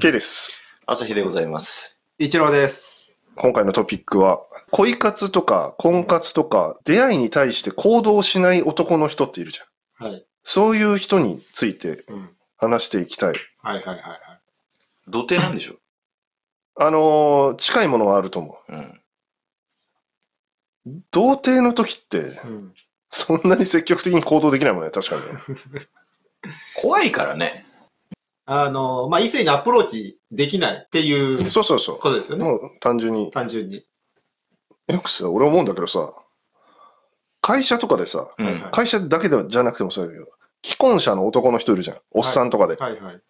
K です。朝日でございます。一郎です。今回のトピックは、恋活とか婚活とか、出会いに対して行動しない男の人っているじゃん。はい。そういう人についてうん。話していきたい。はいはいはいはい。童貞なんでしょ？あのー近いものはあると思うん。う。童貞の時って、うん。そんなに積極的に行動できないもんね、確かにね。怖いからね。あの、まあ、異性にアプローチできないっていうそうそうそことですよう。ね。もう単純に。単純に。よくさ、俺思うんだけどさ、会社とかでさ、うん。はいはい会社だけでじゃなくてもそうだけど、既婚者の男の人いるじゃん。おっさんとかで。はいはい。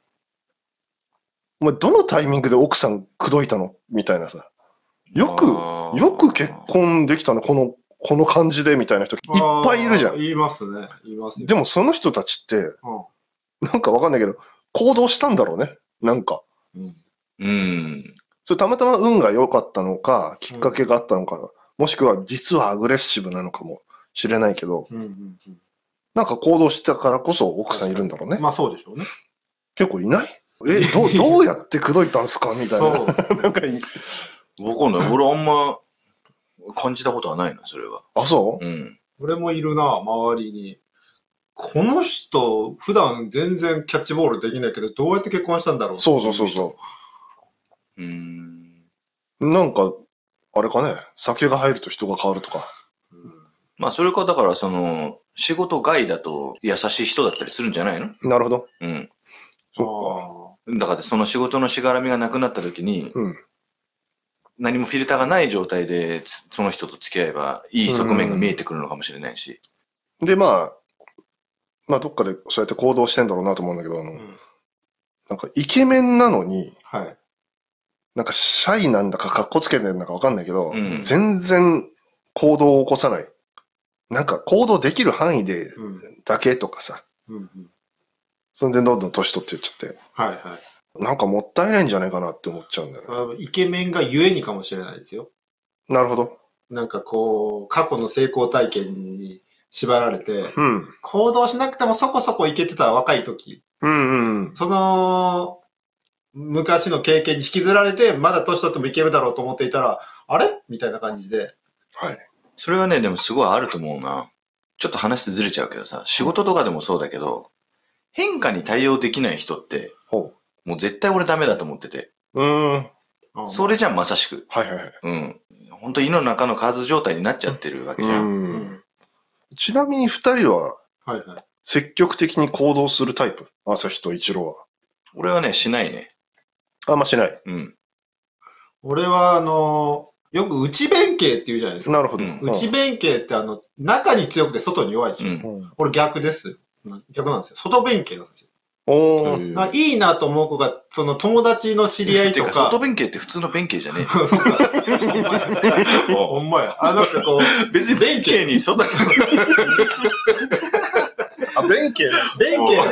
お前、どのタイミングで奥さん口説いたの？みたいなさ。よく、よく結婚できたの？この、この感じでみたいな人いっぱいいるじゃん。いますね。言いますよ。でもその人たちって、うんなんかわかんないけど、行動したんだろうね。なんか。うん。うん。それたまたま運が良かったのか、きっかけがあったのか、もしくは実はアグレッシブなのかもしれないけど、うんうんうんなんか行動したからこそ奥さんいるんだろうね。まあそうでしょうね。結構いない？え、どう、どうやって口説いたんですか？みたいな。そう なんかいい。わかんない。俺あんま感じたことはないな、それは。あ、そう？うん。俺もいるな、周りに。この人、普段全然キャッチボールできないけど、どうやって結婚したんだろうそうそうそうそうん。う。なんか、あれかね、酒が入ると人が変わるとか。うんまあ、それか、だから、その、仕事外だと優しい人だったりするんじゃないの？なるほど。うん。そだから、その仕事のしがらみがなくなった時に、うん何もフィルターがない状態で、つその人と付き合えば、いい側面が見えてくるのかもしれないし。うか。で、まあ、まあ、どっかでそうやって行動してんだろうなと思うんだけど、あの、うんなんかイケメンなのに、はい。なんかシャイなんだか格好つけてんだかわかんないけど、うん全然行動を起こさない。なんか行動できる範囲でうん。だけとかさ、うんうん。そんでどんどん年取っていっちゃって、はいはい。なんかもったいないんじゃないかなって思っちゃうんだよね。イケメンがゆえにかもしれないですよ。なるほど。なんかこう、過去の成功体験に縛られて、うん。行動しなくてもそこそこいけてた若い時、うんうんうん。その、昔の経験に引きずられて、まだ年取ってもいけるだろうと思っていたら、あれ？みたいな感じで。はい。それはね、でもすごいあると思うな。ちょっと話ずれちゃうけどさ、仕事とかでもそうだけど、変化に対応できない人って、ほもう絶対俺ダメだと思ってて。う。ん。それじゃんまさしく。はいはいはい。うん。本当胃の中の数状態になっちゃってるわけじゃん。ううんん。ちなみに二人ははいはい。積極的に行動するタイプ？朝日と一郎は。俺はね、しないね。あんましない。うん。俺は、あの、よく内弁慶って言うじゃないですか。なるほど。うん内弁慶ってあの、中に強くて外に弱いでしょ。うん。うん俺逆です。逆なんですよ。外弁慶なんですよ。おー。あいいなと思う子が、その友達の知り合いと か。外弁慶って普通の弁慶じゃね ほんまや。あ、なんかこう、え。別に弁慶に外に。あ、弁慶弁慶。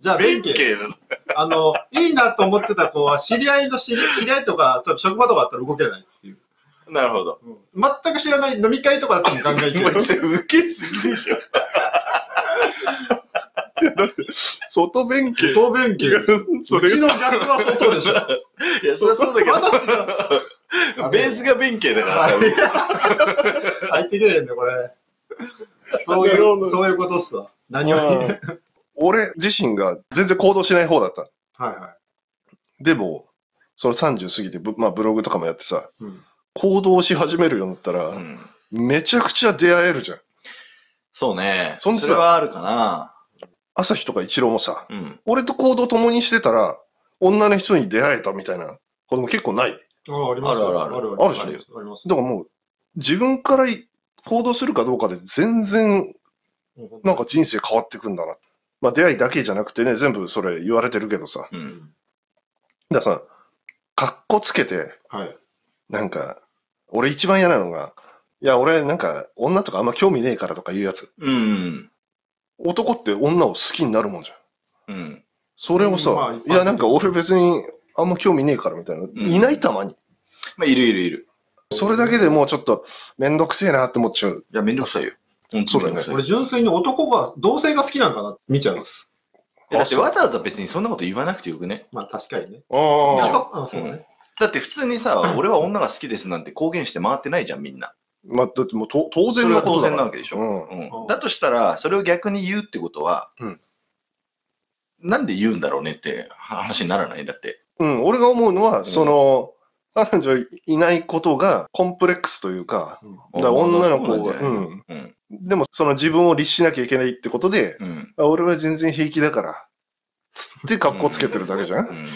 じゃあ、弁慶。あの、いいなと思ってた子は、知り合いの知り知り合いとか、例えば職場とかだったら動けないっていう。なるほど。全く知らない飲み会とかだったらガンガン行ける。受けすぎでしょ。外弁慶。外弁慶。そうれちの逆は外でしょ。いや、そりゃそうだけど、ベースが弁慶だからさ。入ってんね、これ。そういう、そういうことっすわ。何を。はい俺自身が全然行動しない方だった。はでも、その30過ぎてブ、まあ、ブログとかもやってさ、い。うん行動し始めるようになったら、うんめちゃくちゃ出会えるじゃん。そうね。そそれはあるかな。朝日とか一郎もさ、うん。俺と行動共にしてたら、女の人に出会えたみたいなことも結構ない？あありますよあるあるあるあるでしょありますだからもう、自分からい行動するかどうかで全然なんか人生変わってくんだな。まあ出会いだけじゃなくてね、全部それ言われてるけどさ。うん。だからさ、かっこつけて、はい。なんか、俺一番嫌なのが、いや、俺なんか女とかあんま興味ねえからとか言うやつ。うん。男って女を好きになるもんじゃん。うん。それをさ、うんまあいや、なんか俺別にあんま興味ねえからみたいな。いないたまに。まあ、いるいるいる。それだけでもうちょっとめんどくせえなって思っちゃう。いや、めんどくさいよ。そうだよね俺純粋に男が、同性が好きなんかな見ちゃいます。えだってわざわざ別にそんなこと言わなくてよくね？まあ確かにね。ああ。そうあそうね。だって普通にさ、俺は女が好きですなんて公言して回ってないじゃん、みんな。まあ、だってもうと当然のことだ然なわけでしょうん。うんだとしたら、それを逆に言うってことは、うんなんで言うんだろうねって話にならない？だって。うん、俺が思うのは、んその、彼女いないことがコンプレックスというか、だから女の子が、そうなんうん。でもその自分を律しなきゃいけないってことで、うん。うん。あ俺は全然平気だから、つって格好つけてるだけじゃん。だかうん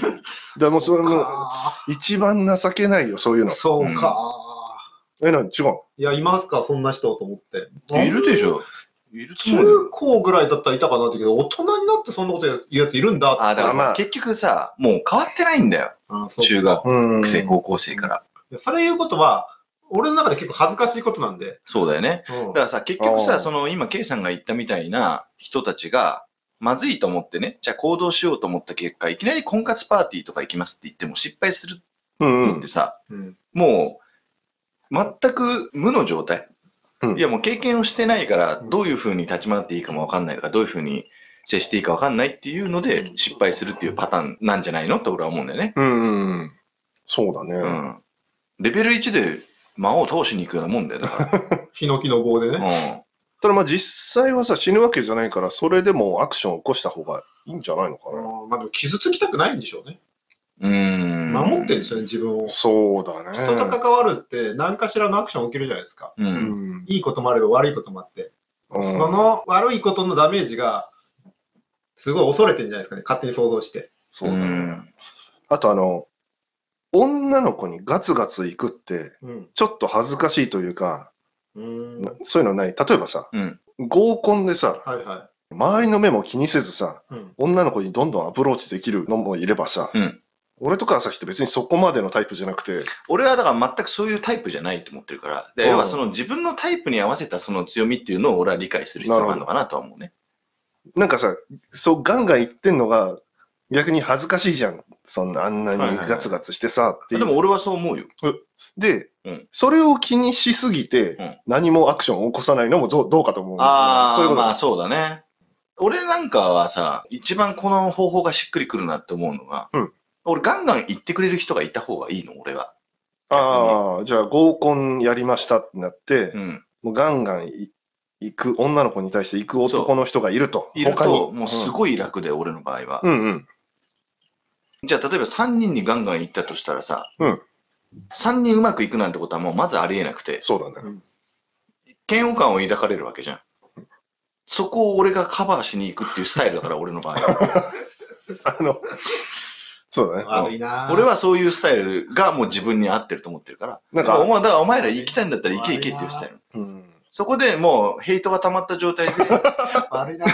らもうそれもか一番情けないよ、そういうの。そうか。え、なに違ういや、いますか、そんな人と思って。いるでしょ。いると思う中よ。高ぐらいだったらいたかなってけど、大人になってそんなこと言うやついるんだって。あ、だかまあら結局さ、もう変わってないんだよ。あそう中学うん生、高校生から。いやそれ言うことは、俺の中で結構恥ずかしいことなんで。そうだよね。うんだからさ、結局あーさ、その今、K さんが言ったみたいな人たちが、まずいと思ってね、じゃあ行動しようと思った結果、いきなり婚活パーティーとか行きますって言っても失敗するうんうってさ、うんもう、全く無の状態。うんいや、もう経験をしてないから、うんどういうふうに立ち回っていいかもわかんないから、どういうふうに接していいかわかんないっていうので、失敗するっていうパターンなんじゃないの？って俺は思うんだよね。うんうん。そうだね。うん。レベル1で魔王を倒しに行くようなもんだよ、だか ヒノキの棒でら。ね。ただまあ実際はさ、死ぬわけじゃないから、それでもアクションを起こした方がいいんじゃないのかな。うんまあでも傷つきたくないんでしょうね。うん。うん。守ってるんですよね、自分を。そうだね。人と関わるって何かしらのアクション起きるじゃないですか。う。うんん。いいこともあれば悪いこともあって。うんその悪いことのダメージが、すごい恐れてるんじゃないですかね、勝手に想像して。そうだね。んあとあの、女の子にガツガツ行くって、うん。ちょっと恥ずかしいというか、うん。なそういうのない。例えばさ、うん。合コンでさ、はいは周りの目も気にせずさ、い。うん。女の子にどんどんアプローチできるのもいればさ、うん俺とか朝日って別にそこまでのタイプじゃなくて、俺はだから全くそういうタイプじゃないと思ってるから、でうん要はその自分のタイプに合わせたその強みっていうのを俺は理解する必要があるのかなとは思うね。なんかさ、そうガンガン言ってんのが逆に恥ずかしいじゃん。そんなあんなにはいはいはいガツガツしてさっていう。でも俺はそう思うよ。で、うんそれを気にしすぎて、うん何もアクションを起こさないのもどうどうかと思うんだああ、そういうことまあそうだね。俺なんかはさ、一番この方法がしっくりくるなって思うのが、うん俺ガンガン言ってくれる人がいた方がいいの、俺は。ああ、じゃあ合コンやりましたってなって、うん。もうガンガンい行く、女の子に対して行く男の人がいると。いる他にと、もうすごい楽で、俺の場合は。うんうん。じゃあ例えば3人にガンガン行ったとしたらさ、うん3人うまくいくなんてことはもうまずありえなくて、そうだね。嫌悪感を抱かれるわけじゃん。そこを俺がカバーしに行くっていうスタイルだから、俺の場合は。あの、そうだね。悪いなぁ俺はそういうスタイルがもう自分に合ってると思ってるから。なんかお前だからお前ら行きたいんだったら行け行けっていうスタイル。うん、そこでもうヘイトが溜まった状態で、悪いなぁ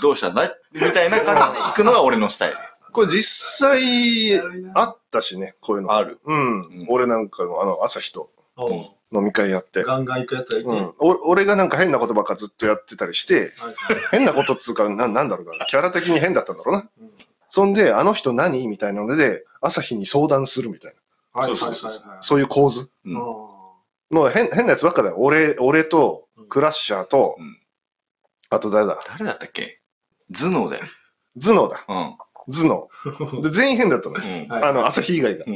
どうしたんだみたいな感じで行くのが俺のスタイル。これ実際あったしね、こういうの。ある。うん。うん俺なんかのあの朝日とうん飲み会やって。ガンガン行くやつがいて。うん、お俺がなんか変なことばっかずっとやってたりして、はいはい変なことっつうか、ななんだろうな、キャラ的に変だったんだろうな。うんそんで、あの人何？みたいなので、朝日に相談するみたいな。はいはいそうそうそうはいはいそういう構図。うんあもう変変なやつばっかだよ。俺、俺と、クラッシャーと、うんあと誰だ？誰だったっけ？頭脳だよ。頭脳だ。うん。頭脳。ー で、全員変だったのよ。うん。はいあの、朝日以外がう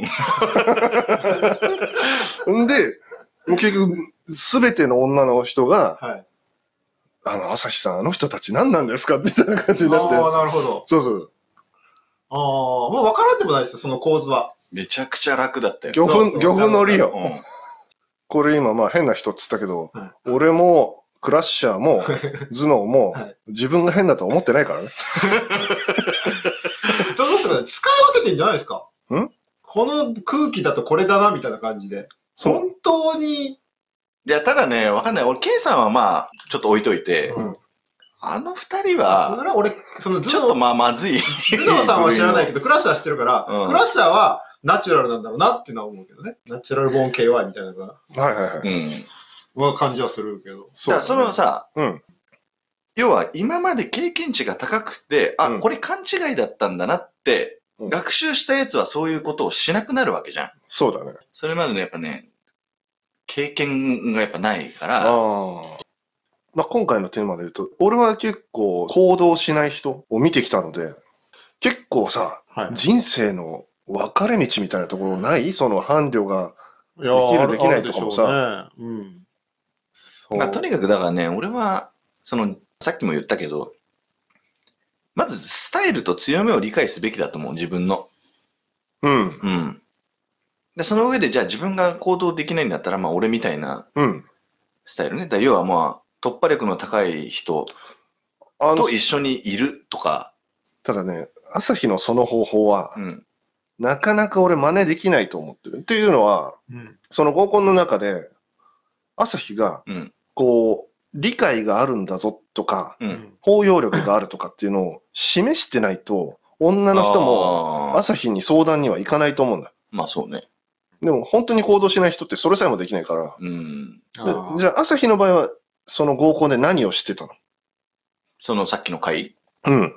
ん。んで、もう結局、すべての女の人が、はい。あの、朝日さん、あの人たち何なんですか？みたいな感じになって。ああ、なるほど。そうそう。ああ、もう分からんでもないですよ、その構図は。めちゃくちゃ楽だったよ。漁夫、漁夫の利よ。うん。これ今、まあ変な人っつったけど、は俺も、クラッシャーも、頭脳も、はい自分が変だとは思ってないからね。ちょっとですね、使い分けてんじゃないですか？ん？この空気だとこれだな、みたいな感じで。本当に、いや、ただね、わかんない。俺、ケイさんはまあ、ちょっと置いといて、うんあの二人あは、俺、そのちょっとまあ、まずい。頭脳さんは知らないけど、クラッシャーは知ってるから、うんクラッシャーはナチュラルなんだろうなっていうのは思うけどね。ナチュラルボーン KY みたいなのがはいはいはい。うん。まあ感じはするけど。そうだからそのさ、うん。要は今まで経験値が高くて、あ、うんこれ勘違いだったんだなって、うん学習したやつはそういうことをしなくなるわけじゃん。そうだね。それまでのやっぱね、経験がやっぱないかあら、あ。まあ、今回のテーマで言うと、俺は結構行動しない人を見てきたので、結構さ、はい。人生の分かれ道みたいなところない？その伴侶が。いやできるできないとかもさあるでしょうねうん。まあ、とにかくだからね、俺は、その、さっきも言ったけど、まずスタイルと強みを理解すべきだと思う、自分の。うん。うん。で、その上で、じゃあ自分が行動できないんだったら、まあ、俺みたいなうん。スタイルね。だ要はまあ、突破力の高い人あのと、一緒にいるとか、ただね、朝日のその方法は、うん。なかなか俺真似できないと思ってる。っていうのは、うん。その合コンの中で、朝日が、うん。こう、理解があるんだぞとか、うん。包容力があるとかっていうのを示してないと、女の人もあー朝日に相談には行かないと思うんだ。まあそうね。でも本当に行動しない人ってそれさえもできないから。うん。でじゃあ朝日の場合は、そその合コンで何をしてたの？そのさっきの会？うん。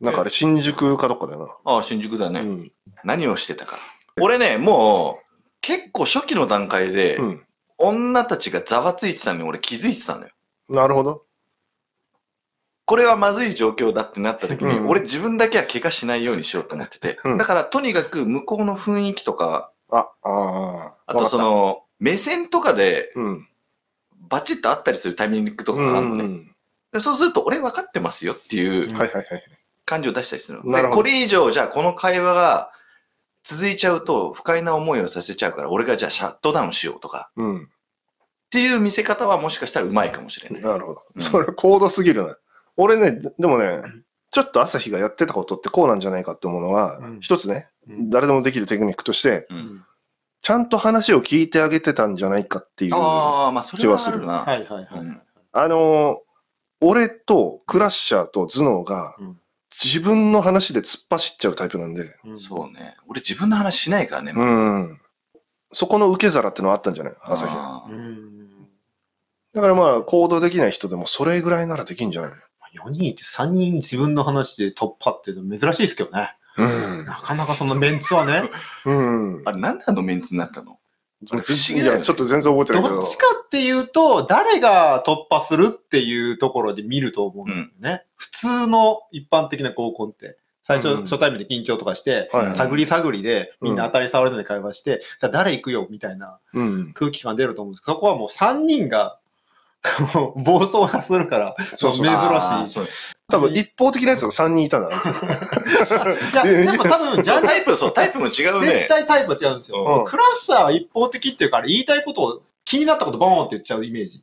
なんかあれ、新宿かどっかだよああ、新宿だね。な。うん。何をしてたか。俺ね、もう、結構初期の段階で、うん。女たちがざわついてたのに俺気づいてたのよ。なるほど。これはまずい状況だってなった時に、うん俺自分だけは怪我しないようにしようと思ってて、うんだからとにかく向こうの雰囲気とか、あ、ああ。あとその、目線とかでわかっバチッとあったりするタイミングと。かがあるのね。うんでそうすると俺分かってますよっていううんはいはいはい。感じを出したりするの。なるほどでこれ以上じゃあこの会話が続いちゃうと不快な思いをさせちゃうから俺がじゃあシャットダウンしようとかうん。っていう見せ方はもしかしたらうまいかもしれない。なるほど。うんそれ高度すぎるな。俺ね、ででもね、ちょっと朝日がやってたことってこうなんじゃないかって思うのは、うん一つね、うん誰でもできるテクニックとして、うんちゃんと話を聞いてあげてたんじゃないかっていう。あああ、まあそれはあるな。はいはいはい。うんのー俺とクラッシャーと頭脳がうん自分の話で突っ走っちゃうタイプなんで、うんそうね。俺自分の話しないからね。うん。そこの受け皿ってのはあったんじゃない？朝日。あーうん。だからまあ行動できない人でもそれぐらいならできんじゃない？4人いて3人自分の話で突破っていうの珍しいですけどね。のなかなかそのメンツはね、うん。うん。あれ、なんであのメンツになったの？あれ不思議いだよねやちょっと全然覚えてないけど。どっちかっていうと、誰が突破するっていうところで見ると思うんだよね。普通の一般的な合コンって、最初、うん初対面で緊張とかして、はいはい探り探りでみんな当たり障りで会話して、じゃあ誰行くよみたいなうん。空気感出ると思うんですけど、そこはもう3人がもう暴走がするから、珍しい多分一方的なやつが3人いたんだな。って。いや、でも多分、ジャンルタイプ、そう、タイプも違う絶ね。対タイプは違うんですよ。うん。クラッシャーは一方的っていうか、あれ言いたいことを、気になったことボーンって言っちゃうイメージ。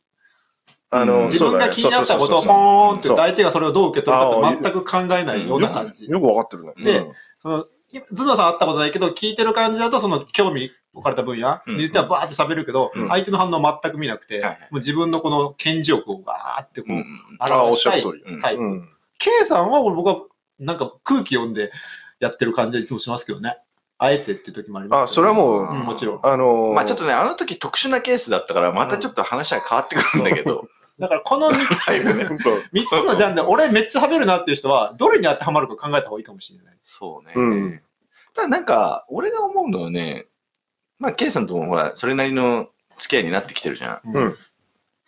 あの、うん。自分が気になったことをボーンって言って相手がそれをどう受け取るかって全く考えないような感じ。よくわかってるね。でうん。その頭脳さん会ったことないけど、聞いてる感じだと、その興味置かれた分野うん。に実はバーって喋るけど、うん。相手の反応を全く見なくて、もう自分のこの顕示欲をバーってこう、うん。あ、おっ表したいタイプ。うん。K さんは僕はなんか空気読んでやってる感じはいつもしますけどね。あえてって時もありますあ、それはもう、うんもちろん。あのーまあちょっとね、あの時特殊なケースだったから、またちょっと話は変わってくるんだけど。だからこの3タイプね。そう。三つのジャンルで、俺めっちゃ喋るなっていう人は、どれに当てはまるか考えた方がいいかもしれない。そうね。うんただなんか、俺が思うのはね、まあ、ケイさんともほら、それなりの付き合いになってきてるじゃん。うん。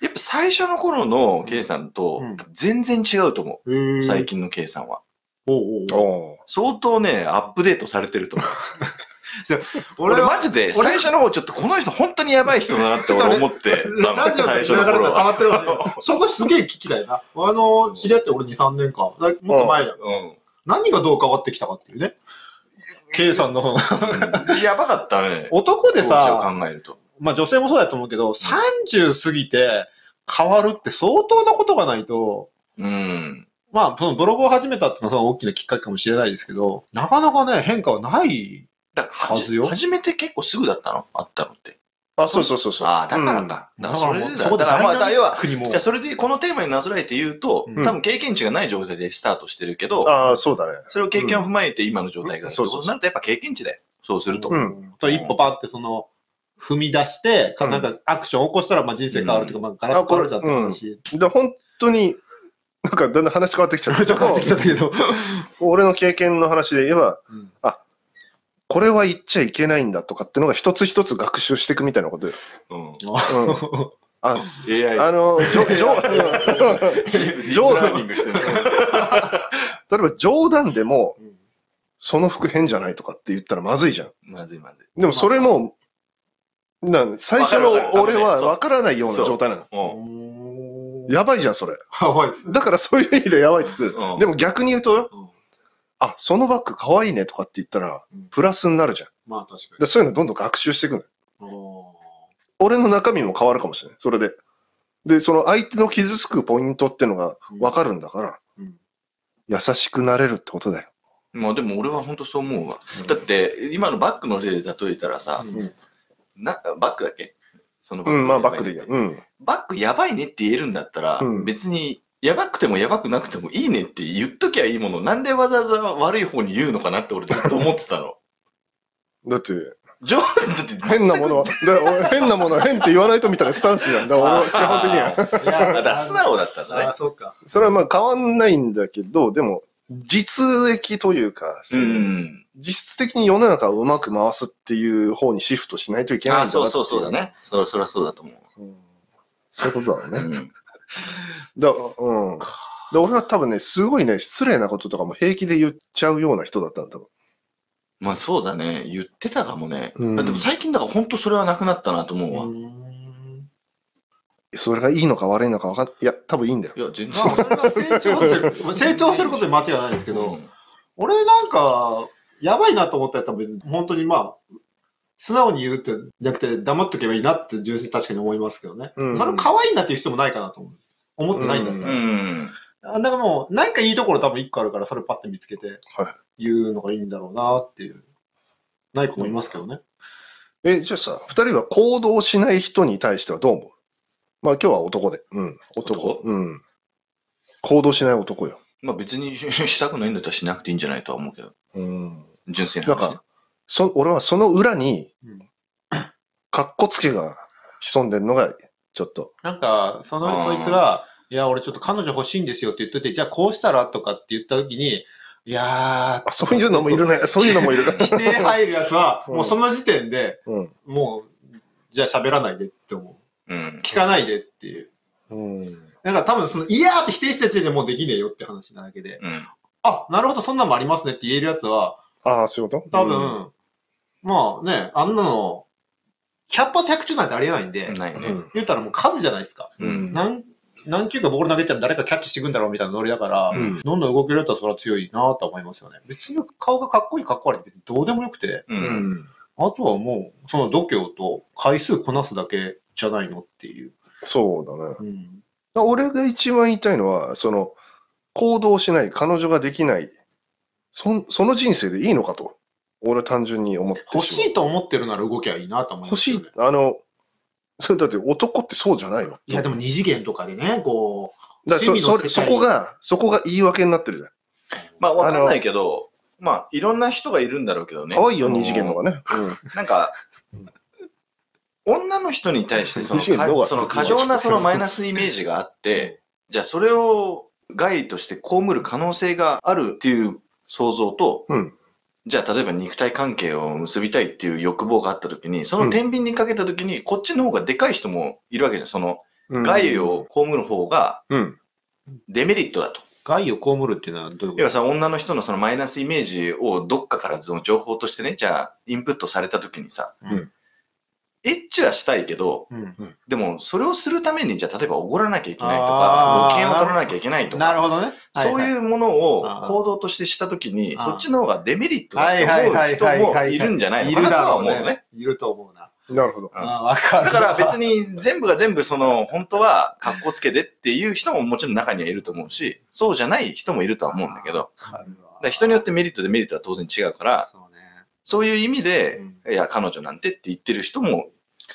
やっぱ最初の頃のケイさんとうん全然違うと思う。へ最。近のケイさんは。おうおうおうお相当ね、アップデートされてると思う。俺俺はマジで最初の方ちょっとこの人本当にやばい人だなって俺思ってたの、ラジオの最流れが変初の頃は。わってるわけよ。そこすげえ聞きたいな。あの、知り合って俺2、3年か。だもっと前だ。うん何がどう変わってきたかっていうね。K さんの方が。うんやばかったね。男で当時をさ、考えると。まあ女性もそうだと思うけど、30過ぎて変わるって相当なことがないと、うん。まあ、そのブログを始めたっていうのはその大きなきっかけかもしれないですけど、なかなかね、変化はない。だからはずよ初めて結構すぐだったの？あったのって。あ、そうそうそうそう。ああ、だからうんか。だからそれでだ。だからまあ、要は、国も。じゃあそれでこのテーマになぞらえて言うと、うん多分経験値がない状態でスタートしてるけど、ああ、そうだね。それを経験を踏まえて今の状態がそうそうなるとやっぱ経験値だよ。そうすると。うんと一歩パってその、踏み出して、かうんなんかアクションを起こしたらまあ人生変わるというか、まあガラッと変わるじゃんって話。で、本当に、なんかだんだん話変わってきちゃった けど変わってきちゃったけど。俺の経験の話で言えば、うんこれは言っちゃいけないんだとかってのが一つ一つ学習していくみたいなことよ。うん。うんあ、AI。あの、じょじょ冗冗ラーニングしてる。例えば冗談でも、その服変じゃないとかって言ったらまずいじゃん。まずいまずい。でもそれも、なん最初の俺はそう分からないような状態なの。うん。やばいじゃん、それ。やばいですね。だからそういう意味でやばいっつって。うんでも逆に言うとよ、うんあ、そのバッグ可愛いねとかって言ったらうん、プラスになるじゃん。まあ確かでそういうのどんどん学習していくの。俺の中身も変わるかもしれない。それで。で、その相手の傷つくポイントってのが分かるんだから、うん優しくなれるってことだよ。まあでも俺は本当そう思うわ。うんだって、今のバックの例で例えたらさ、うんなバックだっけ？そのうん、まあバックでいいや。うん。バックやばいねって言えるんだったら、うん別にやばくてもやばくなくてもいいねって言っときゃいいもの、なんでわざわざ悪い方に言うのかなって俺ずっと思ってたの。だって、上手だって変なものは、だ俺変なものは変って言わないとみたいなスタンスなんだ。俺は基本的には。いや あだから素直だったんだねああ、。そうか。それはまあ変わんないんだけど、でも、実益というか、うん。実質的に世の中をうまく回すっていう方にシフトしないといけないんだなあそうそうそうだ。ね。そそりゃそうだと思う。うんそういうことだろうね。うんだうん。で俺は多分ね、すごいね、失礼なこととかも平気で言っちゃうような人だったんだ、多分。まあそうだね。言ってたかもね。うんでも最近だから本当それはなくなったなと思うわ。それがいいのか悪いのか分かんいや、多分いいんだよ。いや、全然。まあ、それが成長って、成長することで間違いないんですけど、うん俺なんか、やばいなと思ったやつは別に、本当にまあ、素直に言うってじゃなくて、黙っとけばいいなって純粋に確かに思いますけどね。うんそれを可愛いなっていう人もないかなと思う。思ってないんだったうら。ん。あだからもう、なんかいいところ多分一個あるから、それパッて見つけては言うのがいいんだろうなっていう。ない子もいますけどね。え、じゃあさ、二人は行動しない人に対してはどう思う？まあ今日は男で。うん。男。男？うん。行動しない男よ。まあ別に したくないんだったらしなくていいんじゃないとは思うけど。うん。純粋な話ね。なんか、そ俺はその裏にうん、かっこつけが潜んでるのが、ちょっと。なんか、そあの、ーそいつが、いや、俺ちょっと彼女欲しいんですよって言っといて、じゃあこうしたらとかって言った時に、いやあそういうのもいるね。そういうのもいるー、否定入るやつは、うんもうその時点で、うん。もう、じゃあ喋らないでって思う。うん。聞かないでっていう。うん。なんか多分その、いやーって否定した時点でもうできねえよって話なだけで、うん。あ、なるほど、そんなんもありますねって言えるやつは、ああ、そういうこと？多分、うんまあね、あんなの、100発100中なんてありえないんで、ないね。うん言ったらもう数じゃないですか。うん。何、何球かボール投げたら誰かキャッチしていくんだろうみたいなノリだから、うんどんどん動けるやつはそれは強いなと思いますよね。別に顔がかっこいいかっこ悪いってどうでもよくて、う。うんん。あとはもう、その度胸と回数こなすだけじゃないの？っていう。そうだね。うん。俺が一番言いたいのは、その、行動しない、彼女ができない、そんその人生でいいのかと。俺は単純に思って欲しいと思ってるなら動きゃいいなと思い欲ますよね。しい、あの、それだって男ってそうじゃないのいや、でも二次元とかでね、こだからそ趣味の世界それそこが、そこが言い訳になってるじゃん。まあわかんないけど、まあいろんな人がいるんだろうけどね。可愛いよ、二次元のがね。うんなんか、女の人に対して そのその過剰なそのマイナスイメージがあって、じゃあそれを害として被る可能性があるっていう想像と、うんじゃあ例えば肉体関係を結びたいっていう欲望があった時に、その天秤にかけた時に、こっちの方がでかい人もいるわけじゃん。そのうん害を被る方がうん。デメリットだと。う、害を被るっていうのはどういうこと？要はさ、女の人のそのマイナスイメージをどっかからその情報としてね、じゃあインプットされた時にさ、うんエッチはしたいけど、うんでもそれをするために、じゃあ例えばおごらなきゃいけないとあか、ーご機嫌を取らなきゃいけないとか、なるほどね。そうう。いうものを行動としてした時に、あーそっちの方がデメリットだと思う人もはいるんじゃないいるのかなとだろうねは思うのね。。いると思うな。なるほど。うんああ、わかる。だから別に全部が全部その本当は格好つけてっていう人ももちろん中にはいると思うし、そうじゃない人もいるとは思うんだけど、わかるわだから人によってメリットデメリットは当然違うから、そういう意味で、うんいや、彼女なんてって言ってる人も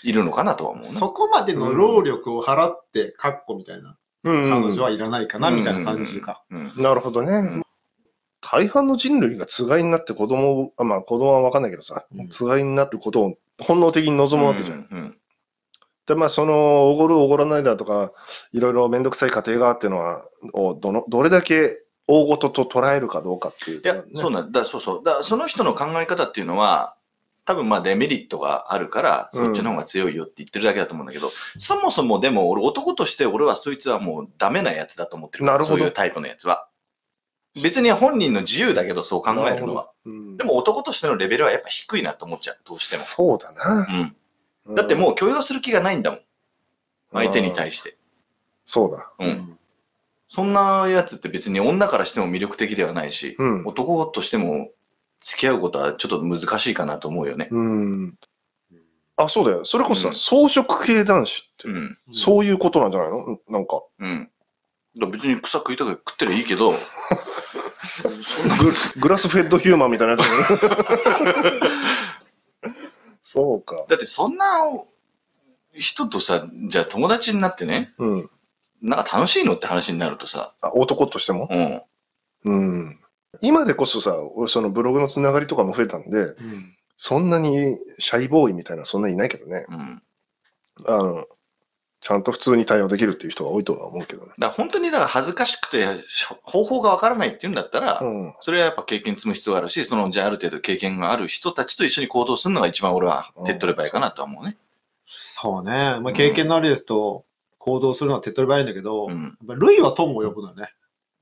いるのかなとは思うね。そこまでの労力を払って、カッコみたいな、うん彼女はいらないかな、みたいな感じか。うん。なるほどね。ん大半の人類がつがいになって子供を、あまあ子供は分かんないけどさうん、つがいになることを本能的に望むわけじゃん。うん。で、まあその、おごるおごらないだとか、いろいろめんどくさい家庭があっていうのは、をどの、どれだけ大事と捉えるかどうかっていういや、そうなんだ、そうそう。だその人の考え方っていうのは、多分まあデメリットがあるから、そっちの方が強いよって言ってるだけだと思うんだけど、そもそもでも俺男として俺はそいつはもうダメなやつだと思ってるなるほどそういうタイプのやつは。別に本人の自由だけど、そう考えるのは。うんでも男としてのレベルはやっぱ低いなと思っちゃう、どうしてもそうだな。うん。だってもう許容する気がないんだもん。相手に対して。そうだ。うん。そんなやつって別に女からしても魅力的ではないし、うん。男としても付き合うことはちょっと難しいかなと思うよね。うん。あ、そうだよ。それこそさ、うん草食系男子って、うん。そういうことなんじゃないの？なんか、うん。だ別に草食いたく食ってりゃいいけど、ググラスフェッドヒューマンみたいなやつそうか。だってそんな人とさ、じゃあ友達になってね、うん。なんか楽しいのって話になるとさ、あ男としても？うん。うん。今でこそさ、俺そのブログのつながりとかも増えたんで、うんそんなにシャイボーイみたいなそんなにいないけどね。うん。あの、ちゃんと普通に対応できるっていう人が多いとは思うけどね。だから本当にだから恥ずかしくて方法がわからないっていうんだったら、うん。それはやっぱ経験積む必要があるし、そのじゃあある程度経験がある人たちと一緒に行動するのが一番俺は手っ取ればいいかなとは思うね。そうね。まあ、経験のあるやつと行動するのは手っ取り早いんだけど、やっうん。ぱ類は友を呼ぶのよね。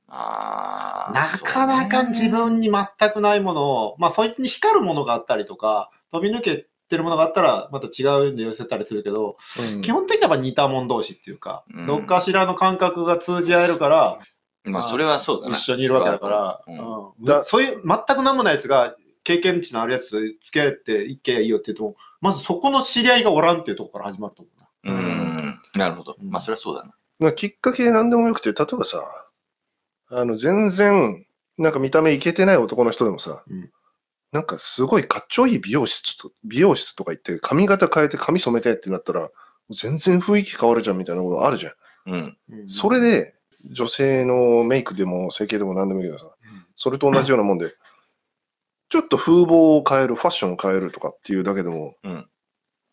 なかなか自分に全くないものを、まあ、そいつに光るものがあったりとか、飛び抜けてるものがあったら、また違うんで寄せたりするけど、うん基本的には似た者同士っていうか、うんどっかしらの感覚が通じ合えるから、まあそれはそうだな。一緒にいるわけだから、うんそういう全く何もないやつが経験値のあるやつと付き合っていけばいいよって言うと、まずそこの知り合いがおらんっていうところから始まると思うん。なるほど。うんまあそれはそうだな。まあきっかけなんでもよくて、例えばさ、あの、全然、なんか見た目いけてない男の人でもさ、うんなんかすごいかっちょいい美容室と、美容室とか行って髪型変えて髪染めてってなったら、全然雰囲気変わるじゃんみたいなことあるじゃん。うん。うんそれで、女性のメイクでも整形でも何でもいいけどさ、それと同じようなもんで、ちょっと風貌を変える、ファッションを変えるとかっていうだけでも、うん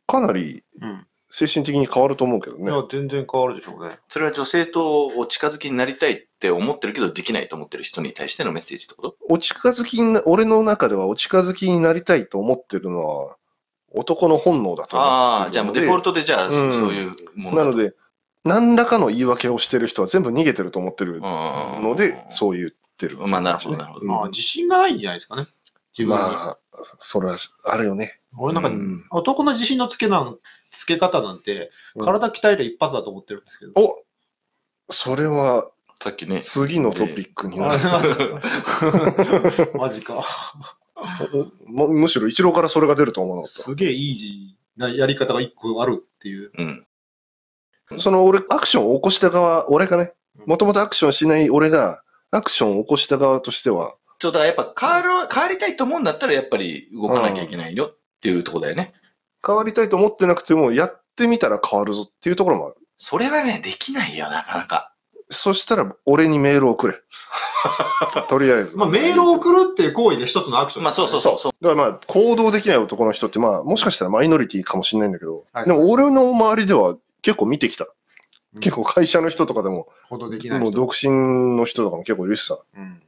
かなりうん精神的に変わると思うけどね。いや、全然変わるでしょうね。それは女性とお近づきになりたいって思ってるけどできないと思ってる人に対してのメッセージってこと？お近づきにな、俺の中ではお近づきになりたいと思ってるのは、男の本能だと思ああ、ってるので。じゃあもうデフォルトでじゃあ、そうんそういうものなので、何らかの言い訳をしてる人は全部逃げてると思ってるのので、そう言ってるっていうまあなるほどなるほどまあ、自信がないんじゃないですかね。自分に。まあ、それはあるよね。俺なんか、うん男の自信のつけなんつけ方なんて、うん体鍛えて一発だと思ってるんですけど。おそれはさっきね。次のトピックになある。マジか？マジか。むむしろ一郎からそれが出ると思うのすげえイージーなやり方が一個あるっていう。うん。その俺、アクションを起こした側、俺がね、もともとアクションしない俺が、アクションを起こした側としては、ちょっとやっぱ変わる、変わりたいと思うんだったらやっぱり動かなきゃいけないよっていうところだよね。変わりたいと思ってなくても、やってみたら変わるぞっていうところもある。それはね、できないよ、なかなか。そしたら、俺にメールをくれ。とりあえず。まあ、メールを送るっていう行為で一つのアクション、まあそうそうそうそう。だからまあ、行動できない男の人って、まあ、もしかしたらマイノリティかもしれないんだけど、はいでも俺の周りでは結構見てきた。うん結構会社の人とかでも、ほどできない人。もう独身の人とかも結構いるしさ。うん。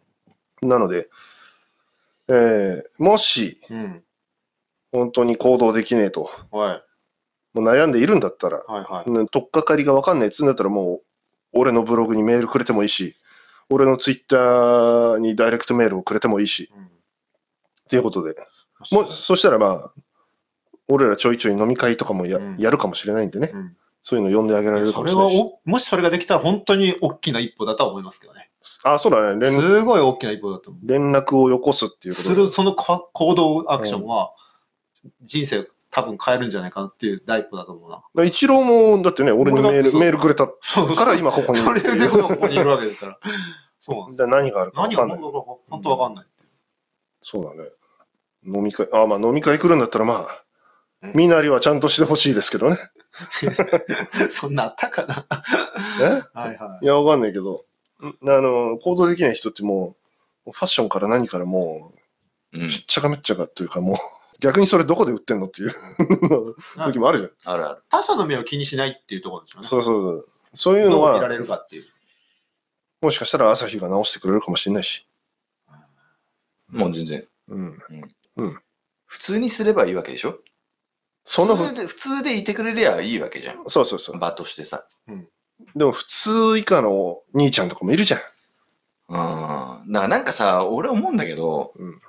なので、えーもし、うん。本当に行動できねえと、はい。もう悩んでいるんだったら、はいはい。ね取っかかりが分かんないっつうんだったらもう、俺のブログにメールくれてもいいし、俺のツイッターにダイレクトメールをくれてもいいし、うんっていうことで。もそしたらまあ、俺らちょいちょい飲み会とかもや,、うんやるかもしれないんでね、うんそういうの呼んであげられるかもしれないし。お、もしそれができたら本当に大きな一歩だとは思いますけどね。あ、そうだね連。すごい大きな一歩だと思う。連絡をよこすっていうことでするそのか行動アクションは、人生多分変えるんじゃないかなっていう第一歩だと思うな。一郎も、だってね、俺にメールメールくれたから今ここに。それでここにいるわけだから。そうなんです何があるか分何がかんない。本当わかんない。そうだね。飲み会、あ、まあ飲み会来るんだったらまあ、うん身なりはちゃんとしてほしいですけどね。そんなあったかな。え？はいはいや、わかんないけど、んあの、行動できない人ってもう、ファッションから何からもうんう、ちっちゃかめっちゃかというかもう、逆にそれどこで売ってんのっていう 時もあるじゃん。あるある。他者の目を気にしないっていうところでしょうね。そうそうそう。そういうのどう見らは、れるかっていう。もしかしたら朝日が直してくれるかもしれないし。もう全然。うん。普通にすればいいわけでしょ？そんなふ普通で普通でいてくれりゃいいわけじゃん。そうそうそう。場としてさ。でも普通以下の兄ちゃんとかもいるじゃん。うん。だからなんかさ、俺思うんだけど、うん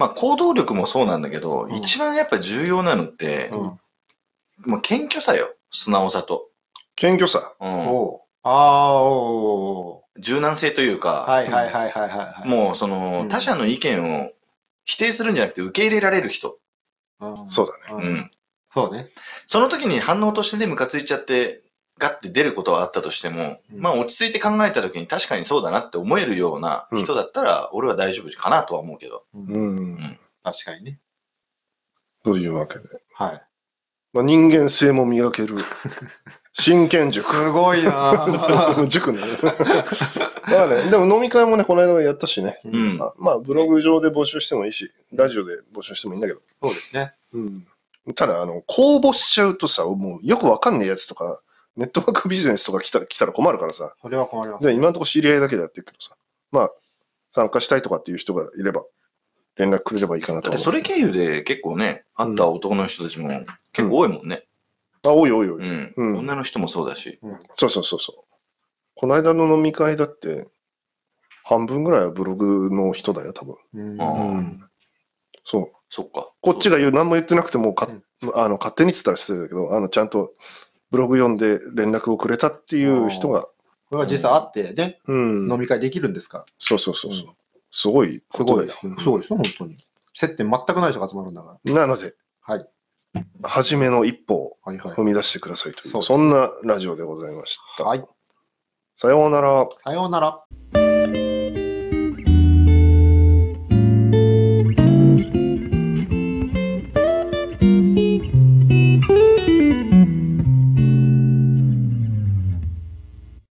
まあ行動力もそうなんだけど、うん一番やっぱ重要なのって、うん。まあ謙虚さよ。素直さと。謙虚さ。うん。おうああ、おう柔軟性というか、はいはいはいはいはい。もうその、うん他者の意見を否定するんじゃなくて受け入れられる人。うん、そうだね。う。うんん。そうね。その時に反応としてね、ムカついちゃって、ガッて出ることはあったとしても、うんまあ落ち着いて考えた時に確かにそうだなって思えるような人だったら、俺は大丈夫かなとは思うけど。うんうん。確かにね。というわけで。はい。まあ、人間性も磨ける。真剣塾。すごいなぁ 塾ね。まあね、でも飲み会もね、この間やったしね。ううん。あまあ、ブログ上で募集してもいいし、ラジオで募集してもいいんだけど。そうですね。うん。ただ、あの、公募しちゃうとさ、もうよくわかんねえやつとか、ネットワークビジネスとか来た来たら困るからさ。それは困ります。で、今のところ知り合いだけでやってるけどさ。まあ、参加したいとかっていう人がいれば、連絡くれればいいかなと思う。だってそれ経由で結構ね、会った男の人たちも結構多いもんね。あ、おいおいおい。うん。うん女の人もそうだし。うんそうそうそうそう。この間の飲み会だって、半分ぐらいはブログの人だよ、多分。うんそう。そっか。こっちが言う、何も言ってなくてもか、うんあの勝手にって言ったら失礼だけど、あのちゃんとブログ読んで連絡をくれたっていう人が、これは実際会ってね、うん飲み会できるんですか？ら。そうそうそうそう、うんすごいことだよ。。すごいですよ、本当に。接点全くない人が集まるんだから。なので、はい。初めの一歩をはいはい踏。み出してくださいという、そうですそんなラジオでございました。はい。さようなら。さようなら。